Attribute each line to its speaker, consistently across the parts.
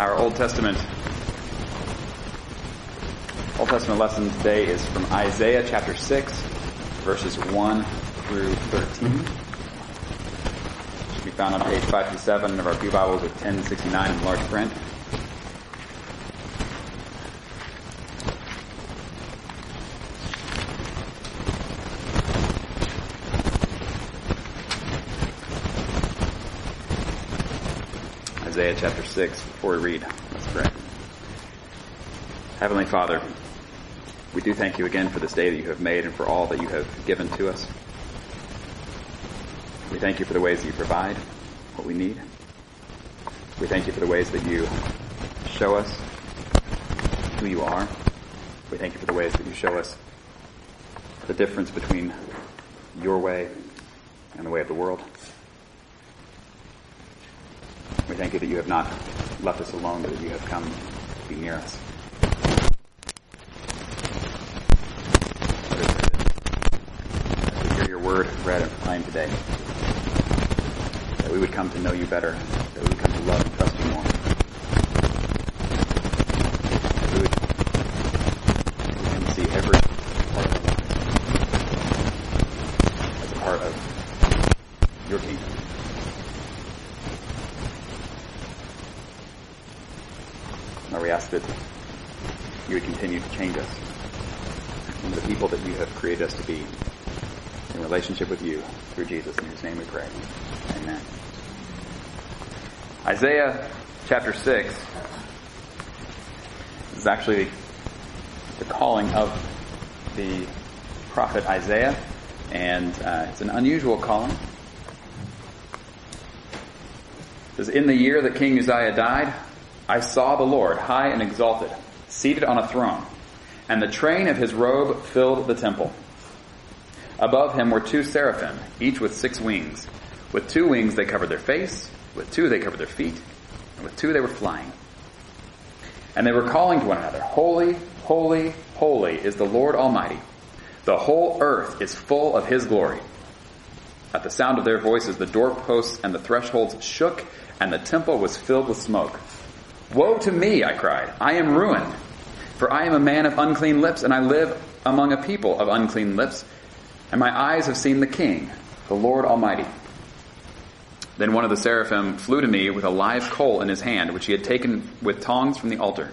Speaker 1: Our Old Testament Old Testament lesson today is from Isaiah chapter 6, verses 1 through 13. It should be found on page 557 of our Pew Bibles with 1069 in large print. Isaiah chapter 6, before we read, let's pray. Heavenly Father, we do thank you again for this day that you have made and for all that you have given to us. We thank you for the ways that you provide what we need. We thank you for the ways that you show us who you are. We thank you for the ways that you show us the difference between your way and the way of the world. Thank you that you have not left us alone, but that you have come to be near us. Hear your word read and proclaimed today, that we would come to know you better, that we would come to love and trust you more. That we would come to see every part of our lives as a part of your kingdom. Lord, we ask that you would continue to change us into the people that you have created us to be in relationship with you through Jesus. In whose name we pray. Amen. Isaiah chapter 6 is actually the calling of the prophet Isaiah, and uh, it's an unusual calling. It says, In the year that King Uzziah died, I saw the Lord high and exalted, seated on a throne, and the train of his robe filled the temple. Above him were two seraphim, each with six wings. With two wings they covered their face, with two they covered their feet, and with two they were flying. And they were calling to one another, Holy, holy, holy is the Lord Almighty. The whole earth is full of his glory. At the sound of their voices, the doorposts and the thresholds shook, and the temple was filled with smoke. Woe to me, I cried. I am ruined. For I am a man of unclean lips, and I live among a people of unclean lips, and my eyes have seen the King, the Lord Almighty. Then one of the seraphim flew to me with a live coal in his hand, which he had taken with tongs from the altar.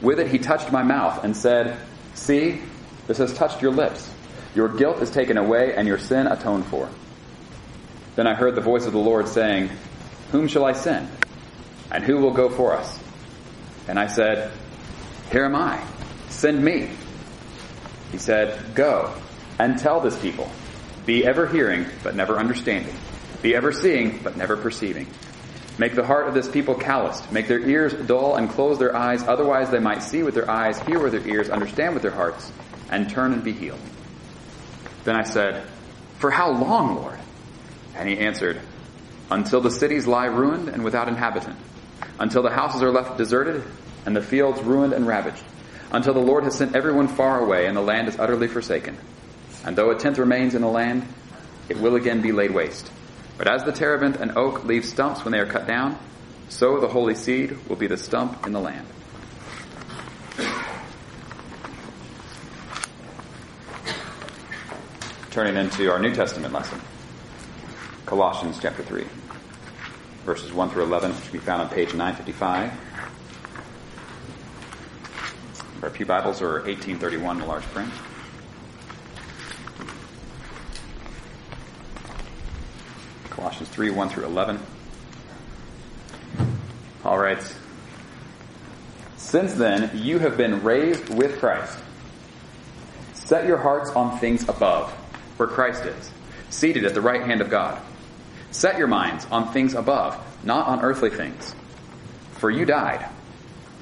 Speaker 1: With it he touched my mouth and said, See, this has touched your lips. Your guilt is taken away and your sin atoned for. Then I heard the voice of the Lord saying, Whom shall I send? And who will go for us? And I said, Here am I. Send me. He said, Go and tell this people, be ever hearing, but never understanding. Be ever seeing, but never perceiving. Make the heart of this people calloused. Make their ears dull and close their eyes. Otherwise they might see with their eyes, hear with their ears, understand with their hearts, and turn and be healed. Then I said, For how long, Lord? And he answered, Until the cities lie ruined and without inhabitant. Until the houses are left deserted and the fields ruined and ravaged. Until the Lord has sent everyone far away and the land is utterly forsaken. And though a tenth remains in the land, it will again be laid waste. But as the terebinth and oak leave stumps when they are cut down, so the holy seed will be the stump in the land. Turning into our New Testament lesson, Colossians chapter 3, verses 1 through 11, which can be found on page 955. Our Pew Bibles are 1831 in large print. Colossians 3, 1 through 11. All right. Since then, you have been raised with Christ. Set your hearts on things above, where Christ is, seated at the right hand of God. Set your minds on things above, not on earthly things. For you died,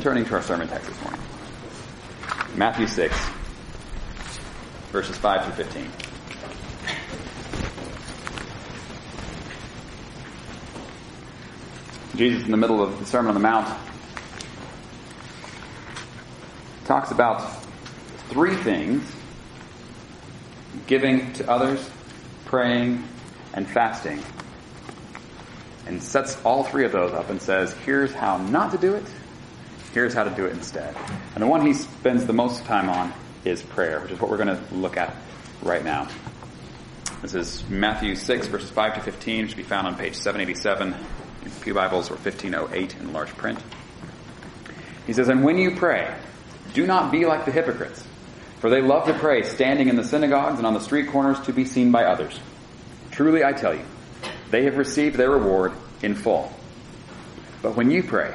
Speaker 1: Turning to our sermon text this morning. Matthew 6, verses 5 through 15. Jesus, in the middle of the Sermon on the Mount, talks about three things giving to others, praying, and fasting. And sets all three of those up and says, here's how not to do it, here's how to do it instead. And the one he spends the most time on is prayer, which is what we're going to look at right now. This is Matthew 6, verses 5 to 15, which can be found on page 787 in Pew Bibles or 1508 in large print. He says, And when you pray, do not be like the hypocrites, for they love to pray standing in the synagogues and on the street corners to be seen by others. Truly I tell you, they have received their reward in full. But when you pray,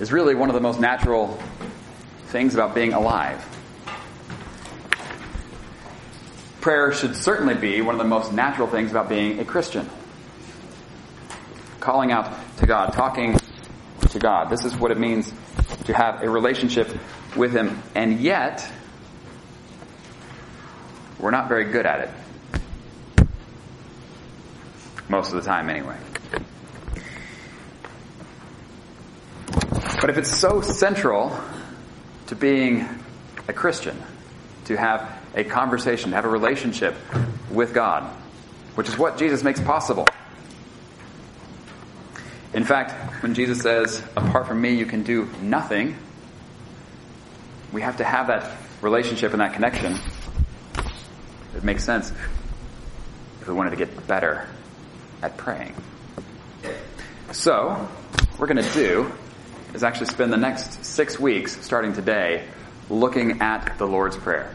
Speaker 1: is really one of the most natural things about being alive. Prayer should certainly be one of the most natural things about being a Christian. Calling out to God, talking to God. This is what it means to have a relationship with Him. And yet, we're not very good at it. Most of the time, anyway. But if it's so central to being a Christian, to have a conversation, have a relationship with God, which is what Jesus makes possible. In fact, when Jesus says, apart from me, you can do nothing, we have to have that relationship and that connection. It makes sense if we wanted to get better at praying. So, we're going to do is actually spend the next six weeks, starting today, looking at the Lord's Prayer.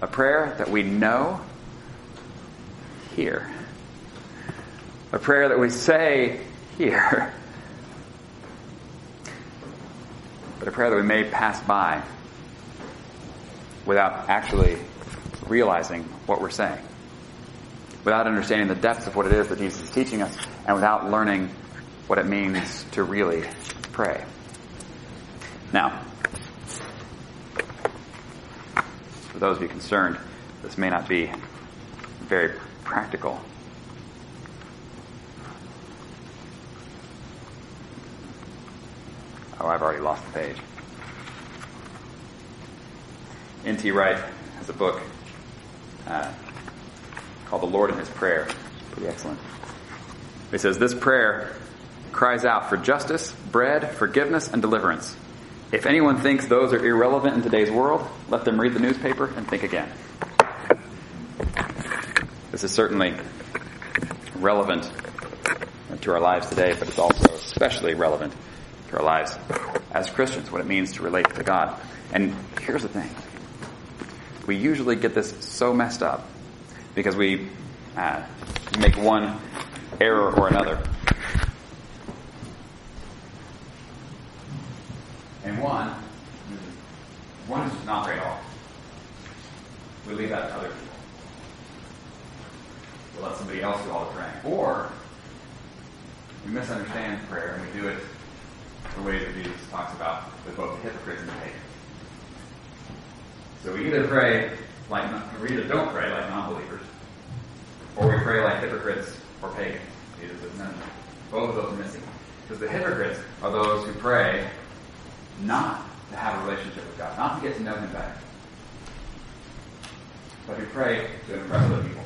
Speaker 1: A prayer that we know here. A prayer that we say here. But a prayer that we may pass by without actually realizing what we're saying. Without understanding the depths of what it is that Jesus is teaching us and without learning what it means to really pray. Now, for those of you concerned, this may not be very practical. Oh, I've already lost the page. N.T. Wright has a book uh, called The Lord and His Prayer. Pretty excellent. He says, This prayer cries out for justice, bread, forgiveness, and deliverance. If anyone thinks those are irrelevant in today's world, let them read the newspaper and think again. This is certainly relevant to our lives today, but it's also especially relevant to our lives as Christians, what it means to relate to God. And here's the thing. We usually get this so messed up because we uh, make one error or another And one, one is not pray at all. We leave that to other people. We let somebody else do all the praying. Or we misunderstand prayer and we do it the way that Jesus talks about with both the hypocrites and the pagans. So we either pray like, we either don't pray like non-believers, or we pray like hypocrites or pagans. Jesus says, no, no, both of those are missing. Because the hypocrites are those who pray not to have a relationship with God, not to get to know Him better, but who pray to impress other people.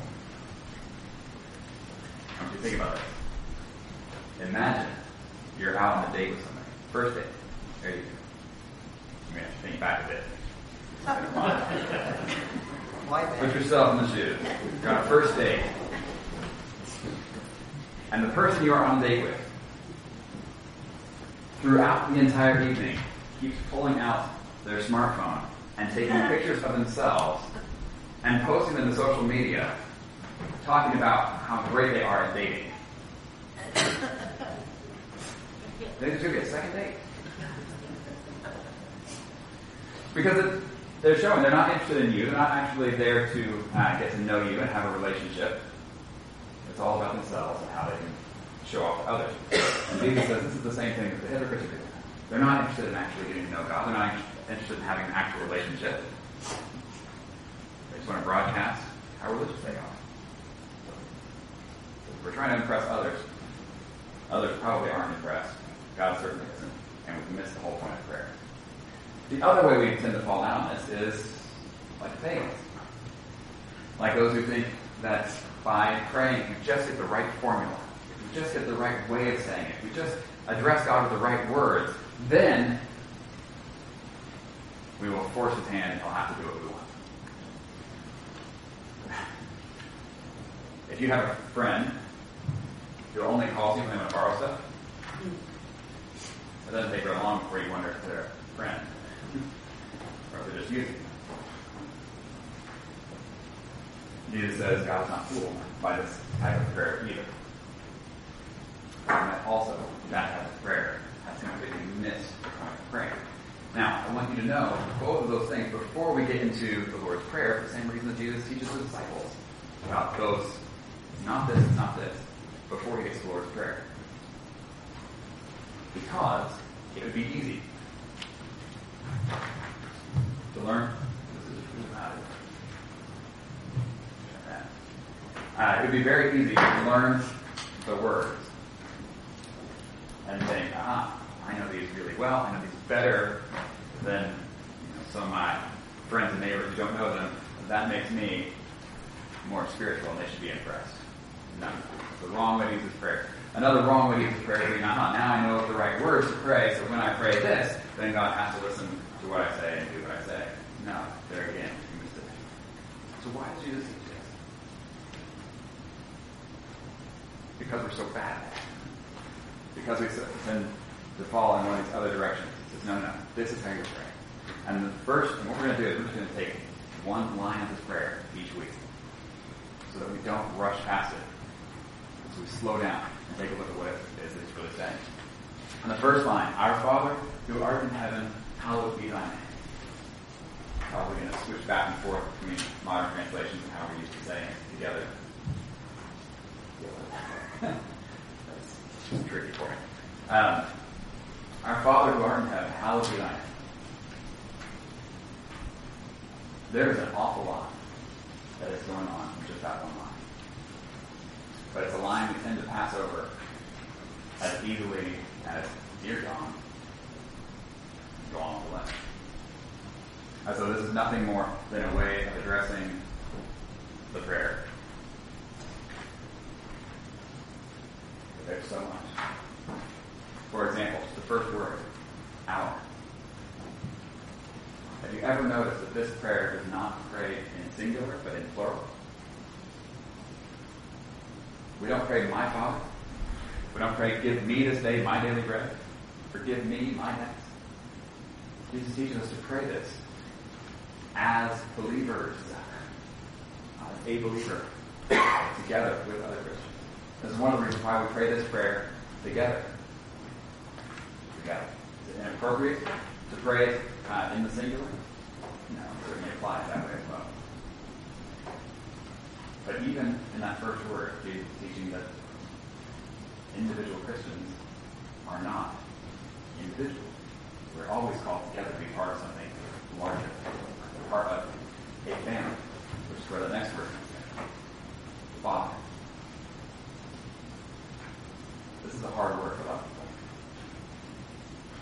Speaker 1: I want you to think about this. Imagine you're out on a date with somebody. First date. There you go. You may have to think back a bit. Put yourself in the shoes. You're on a first date. And the person you are on a date with, throughout the entire evening, keeps pulling out their smartphone and taking pictures of themselves and posting them to social media, talking about how great they are at dating. There's going to be a second date. Because it, they're showing they're not interested in you. They're not actually there to uh, get to know you and have a relationship. It's all about themselves and how they can show off to others. And Jesus says this is the same thing that the hypocrites doing. They're not interested in actually getting to know God. They're not interested in having an actual relationship. They just want to broadcast how religious they are. If we're trying to impress others. Others probably aren't impressed. God certainly isn't. And we've missed the whole point of prayer. The other way we tend to fall down this is like pagans. Like those who think that by praying, if we just get the right formula, if we just get the right way of saying it, if we just address God with the right words, then we will force his hand and he'll have to do what we want. If you have a friend who only calls you when they want to borrow stuff, it doesn't take very long before you wonder if they're a friend or if they're just using you. Jesus says God's not fooled by this type of prayer either. And also, that type of prayer has completely missed the point of prayer. Now, I want you to know both of those things before we get into the Lord's Prayer, for the same reason that Jesus teaches the disciples about those, not this, it's not this, before he gets the Lord's Prayer. Because it would be easy to learn. Uh, it would be very easy to learn the words and think, ah, I know these really well. I know these better than you know, some of my friends and neighbors who don't know them. That makes me more spiritual, and they should be impressed. No, the wrong way to use this prayer. Another wrong way to use this prayer is being, uh now I know the right words to pray, so when I pray this, then God has to listen to what I say and do what I say. No, there again, you missed it. So why did Jesus teach? Because we're so bad at it. Because we tend to fall in one of these other directions. He says, no, no, this is how you pray. And the first, and what we're going to do is we're just going to take one line of this prayer each week so that we don't rush past it. So we slow down and take a look at what it is that it's really saying. And the first line, Our Father, who art in heaven, hallowed be thy name. Probably going to switch back and forth between modern translations and how we're used to saying it together. That's tricky for me. Um, our Father who art in heaven, hallowed be thy name. There's an awful lot that is going on in just that one line. But it's a line we tend to pass over as easily as dear John, go on with the letter. And so this is nothing more than a way of addressing the prayer. But there's so much. For example, the first word, our. Have you ever noticed that this prayer is not prayed in singular, but in plural? We don't pray, my Father. We don't pray, my daily bread. Forgive me my debts. Jesus teaches us to pray this as believers, as a believer, together with other Christians. This is one of the reasons why we pray this prayer together. Together. Is it inappropriate to pray it uh, in the singular? No, it certainly applies that way as well. But even in that first word, Jesus is teaching that individual Christians are not individuals. We're always called together to be part of something larger, part of a family, which is where the next word comes in. Father. This is a hard word for a lot of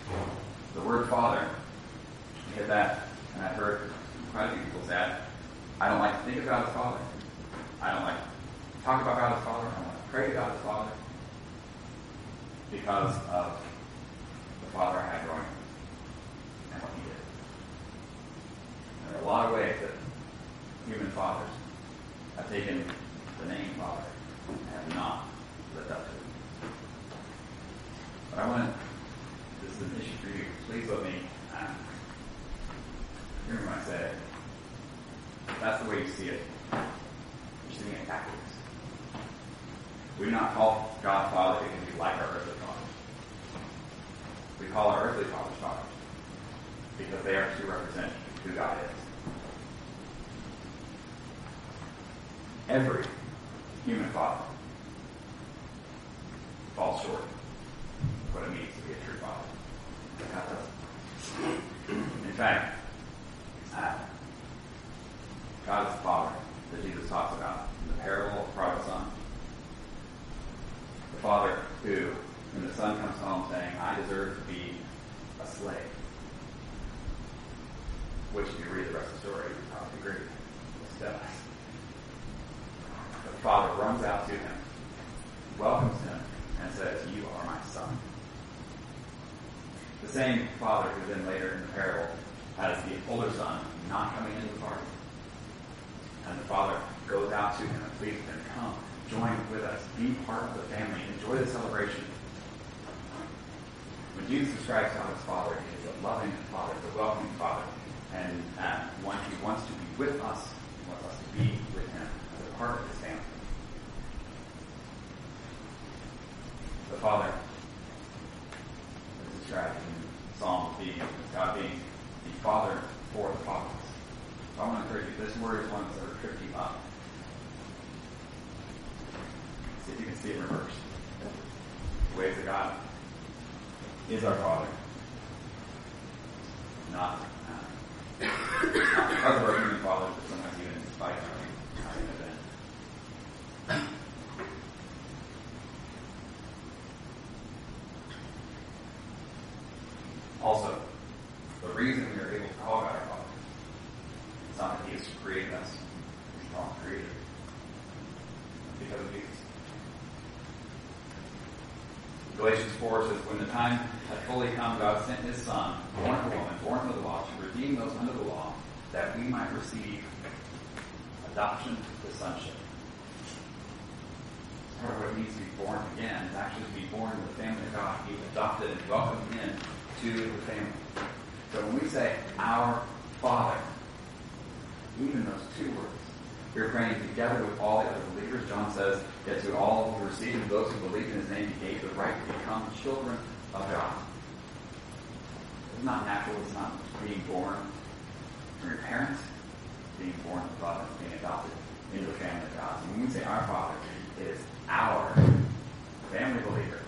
Speaker 1: people. The word father, you hit that, and I've heard quite a few people say, I don't like to think about as father. I don't like to talk about God as father. I don't like to pray to God as father. Because of the father I had growing up and what he did. And there are a lot of ways that human fathers have taken the name father and have not lived up to it. But I want to, this is an issue for you. Please let me, um, hear when I say. That's the way you see it, you're seeing it backwards. We do not call God Father because we like our earthly fathers. We call our earthly fathers fathers because they are to represent who God is. Every human father falls short of what it means to be a true father. God doesn't. In fact, uh, God is the Father that Jesus talks about in the parable of the prodigal son. The father who, when the son comes home saying, I deserve to be a slave, which if you read the rest of the story, you probably agree, this does. The father runs out to him, welcomes him, and says, You are my son. The same father who then later in the parable has the older son not coming into the party. And the father goes out to him and pleads with him, Come, join with us, be part of the family, enjoy the celebration. When Jesus describes God Father, he is a loving Father, a welcoming Father, and uh, one who wants to be with us, he wants us to be with him as a part of his family. The Father is described in Psalm being God being the Father for the fatherless. So I want to encourage you, this word is one that's ever tripped you up. See if you can see it in reverse. The ways that God is our Father. Not, uh, our human fathers, but sometimes even in spite of our our human event. Also, the reason we are able to call God our Father is not that He has created us, He's not created, because of Jesus. Galatians 4 says, When the time had fully come, God sent His Son, born of a woman, born under the law, to redeem those under the law, that we might receive adoption to the sonship. Part of what it means to be born again is actually to be born in the family of God, be adopted and welcomed in to the family. So when we say our Father, even those two words, we're praying together with all the other believers. John says that to all who received those who believed in his name, he gave the right children of God. It's not natural. It's not being born from your parents, being born love and being adopted into the family of God. So when we say our Father, it is our family believers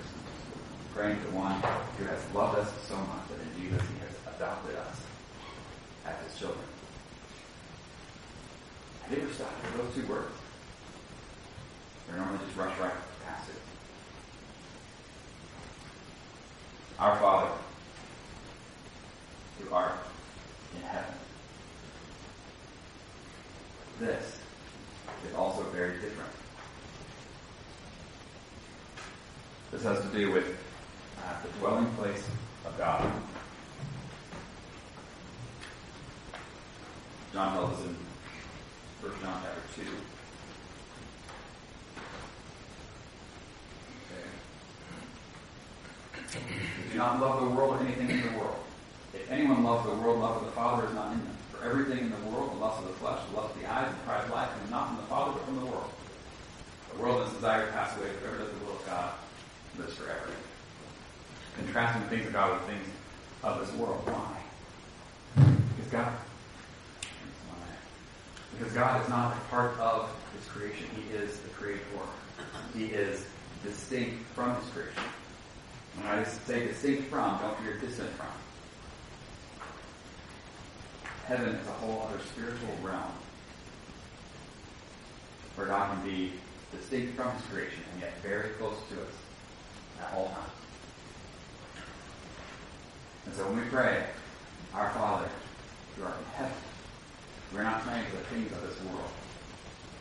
Speaker 1: praying to one who has loved us so much that in Jesus he has adopted us as his children. Have you ever stopped with those two words? Or normally just rush right past it. Our Father, who art in heaven. This is also very different. This has to do with uh, the dwelling place of God. John tells us in 1 John chapter 2. Okay. Do not love the world or anything in the world. If anyone loves the world, love of the Father is not in them. For everything in the lust of the flesh, the lust of the eyes, and the pride of life, comes not from the Father, but from the world. The world and its desire pass away, but whoever does the will of God lives forever. Contrasting things of God with things of this world. Why? Because God, because God is not a part of His creation. He is the creator. He is distinct from His creation. When I say distinct from, don't hear distant from. Heaven is a whole other spiritual realm where God can be distinct from His creation and yet very close to us at all times. And so when we pray, Our Father, who art in heaven, we're not praying for the things of this world,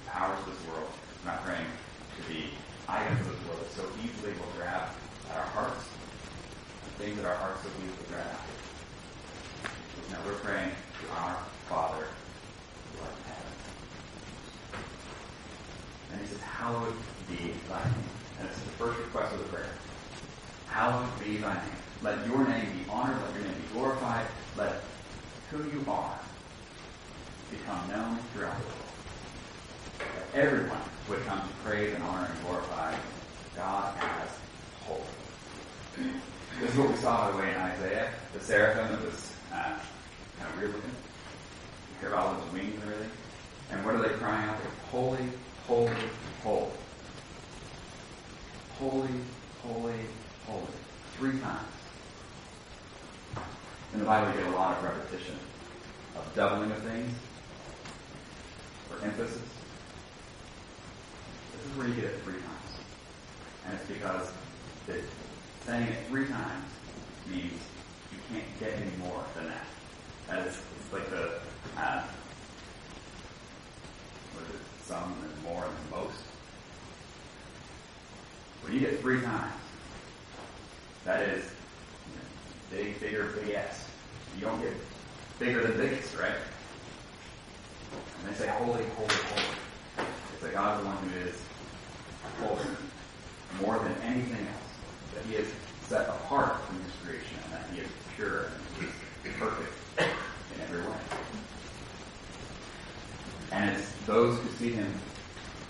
Speaker 1: the powers of this world. We're not praying to the items of this world that so easily will grab at our hearts, the things that our hearts so easily grab after. No, we're praying to our Father who art in heaven. And he says, Hallowed be thy name. And it's the first request of the prayer. Hallowed be thy name. Let your name be honored, let your name be glorified, let who you are become known throughout the world. That everyone would come to praise and honor and glorify God as holy. This is what we saw, by the way, in Isaiah. The seraphim that was uh, kind of weird looking. You hear about all those wings and everything. And what are they crying out? They're holy, holy, holy. Holy, holy, holy. Three times. In the Bible, you get a lot of repetition of doubling of things for emphasis. This is where you get it three times. And it's because that saying it three times means you can't get any more than that. That is, it's like the, uh, what is it, some and more than most. When you get three times, that is you know, big, bigger, big S. You don't get bigger than biggest, right? And they say holy, holy, holy. It's that God is the one who is holy more than anything else. That he is set apart from his creation and that he is pure and he is perfect in every way. And it's those who see him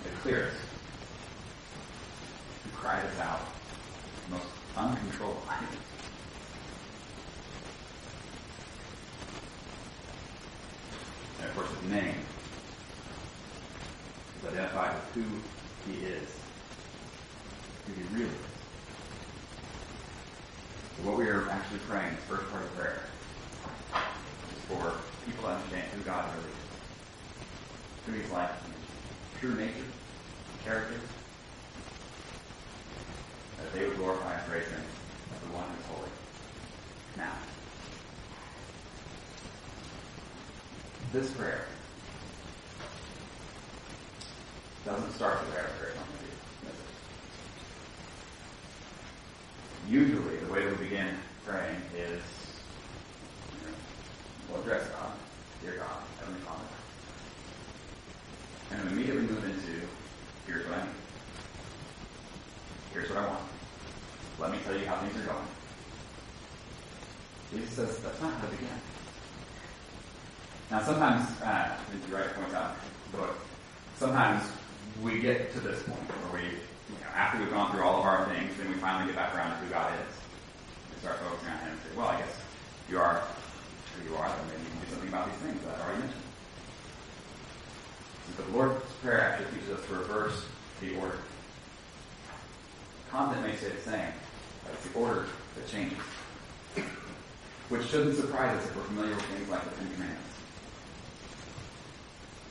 Speaker 1: the clearest who cry this out most uncontrollably. And of course his name is identified with who he is, who he really is. So what we are actually praying, the first part of prayer, is for people to understand who God really is. Who he's like, true nature, character. That they would glorify and praise him as the one who's holy. Now, this prayer doesn't start prayer very normally. Usually, the way we begin praying is, you know, we'll address God, dear God, Heavenly Father. And immediately move into, here's what I need. Here's what I want. Let me tell you how things are going. Jesus says that's not how to begin. Now, sometimes, uh, as you Wright point out book, sometimes we get to this point where we, you know, after we've gone through all of our things, then we finally get back around to who God is. We start focusing on Him and say, well, I guess you are who you are, then maybe you can do something about these things that I already mentioned. The Lord's Prayer actually teaches us to reverse the order. Content may stay the same, but it's the order that changes. Which shouldn't surprise us if we're familiar with things like the Ten Commandments.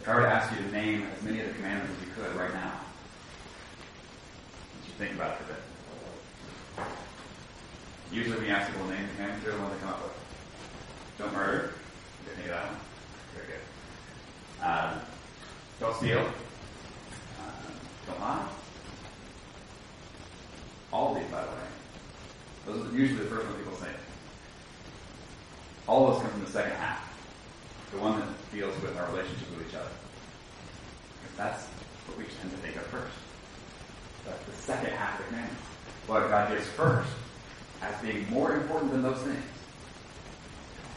Speaker 1: If I were to ask you to name as many of the commandments as you could right now, you should think about it a bit. Usually when you ask people to name the commandments, they're the ones they come up with. Don't murder. You didn't that one? Very good. Um, don't steal. Uh, don't lie. All of these, by the way. Those are usually the first ones people say. All those come from the second half. The one that deals with our relationship with each other. Because that's what we tend to think of first. That's the second half of commandments. What God gives first as being more important than those things.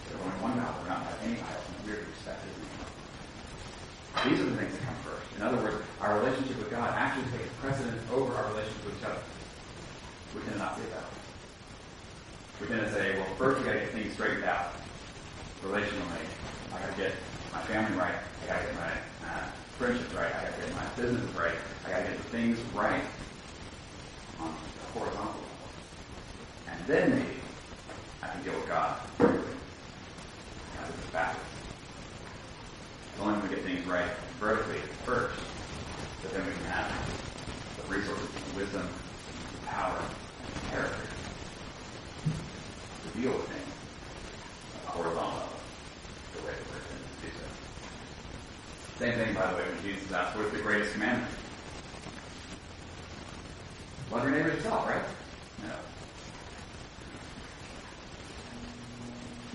Speaker 1: There's only one God, we're not have any idols, and we're to respect his. These are the things that come first. In other words, our relationship with God actually takes precedence over our relationship with each other. We tend to not say that. We tend to say, well, first we gotta get things straightened out relationally, I gotta get family right. I gotta get my uh, friendships right. I gotta get my business right. I gotta get things right on the horizontal level. And then maybe I can deal with God. As it's backwards. It's only when we get things right vertically first that then we can have the resources, the wisdom, the power, and the character to deal with things at the horizontal level the way that we're intended to do so. Same thing, by the way, Jesus what's the greatest commandment? Love your neighbor as yourself, right? No.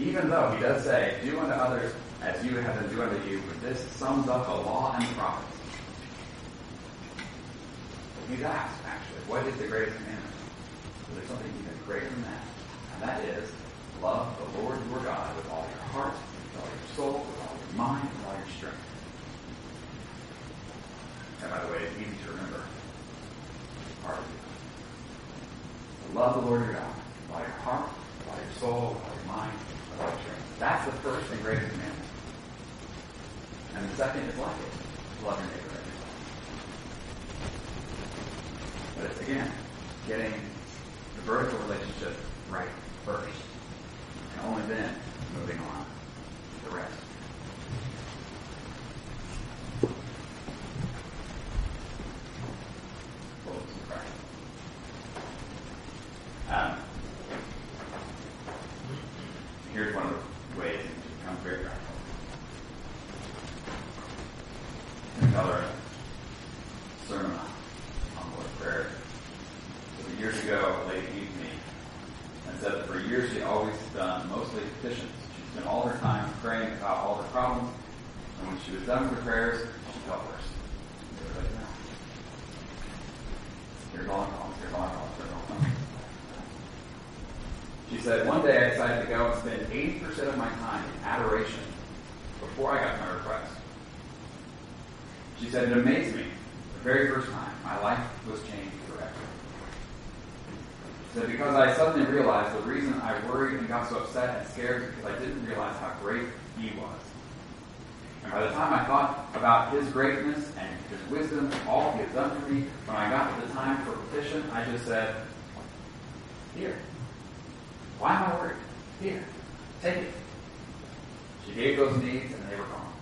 Speaker 1: Even though he does say, do unto others as you have them do unto you, for this sums up the law and the prophets. But he's asked, actually, what is the greatest commandment? So there's something even greater than that. And that is, love the Lord your God with all your heart, with all your soul, with all your mind, with all your strength. And by the way, easy to remember. Hard to do. Love the Lord your God by your heart, by your soul, by your mind, all your strength. That's the first and greatest commandment. And the second is like it. Love your neighbor as yourself. But it's again, getting the vertical relationship right first. And only then moving on to the rest. Close in prayer. Um, here's one of the ways it becomes very practical. Another sermon on Lord's Prayer. So years ago, a lady came to me and said that for years she always done mostly petitions. She spent all her time praying about all her problems, and when she was done with her prayers, she felt worse. Everybody know. Here's all her problems, here's all her problems, here's all her problems. She said, one day I decided to go and spend 80% of my time in adoration before I got to my request. She said, it amazed me. The very first time, my life was changed forever. She said, because I suddenly realized the reason I worried and got so upset and scared is because I didn't realize how great he was. And by the time I thought about his greatness and his wisdom, all he has done for me, when I got to the time for petition, I just said, here. Why am I worried? Here. Take it. She gave those needs and they were gone.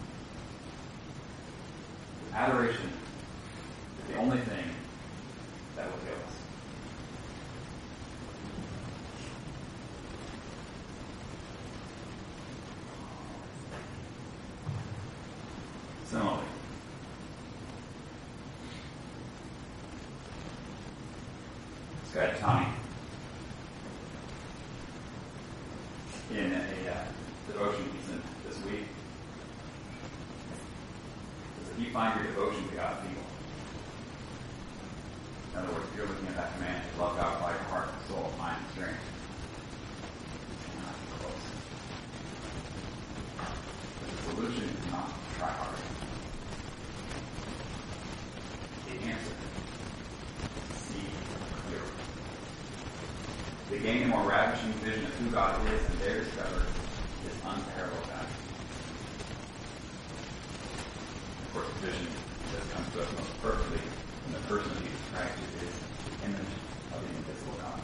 Speaker 1: The only thing that will heal us. Similarly, this guy Tommy in a uh, devotion he's in this week. Does he find your devotion to God people? In other words, if you're looking at that command to love God with all your heart, soul, mind, and strength, not close. The solution is not to try harder. The answer is see clearly. They gain a more ravishing vision of who God is and there discover his unparalleled value. Of course, the vision that comes to us most perfectly in the person of Jesus Christ who is the image of the invisible God.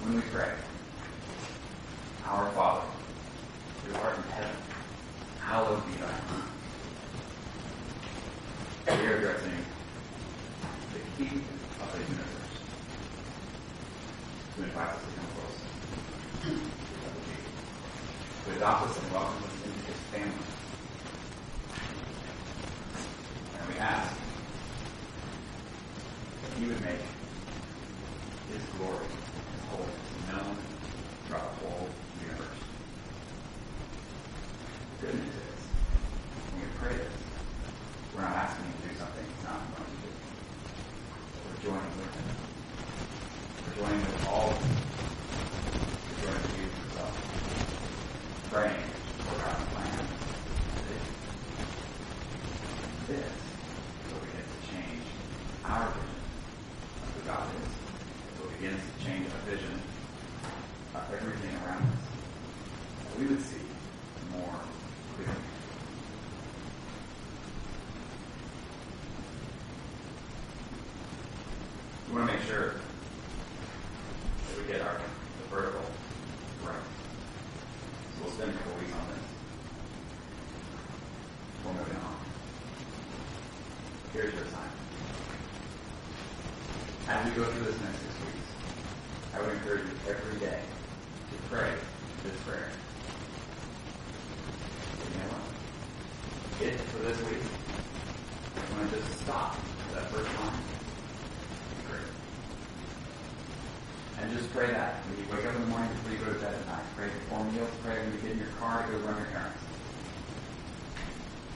Speaker 1: When we pray,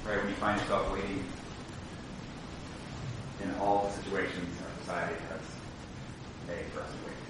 Speaker 1: right? When you find yourself waiting in all the situations our society has made for us to wait.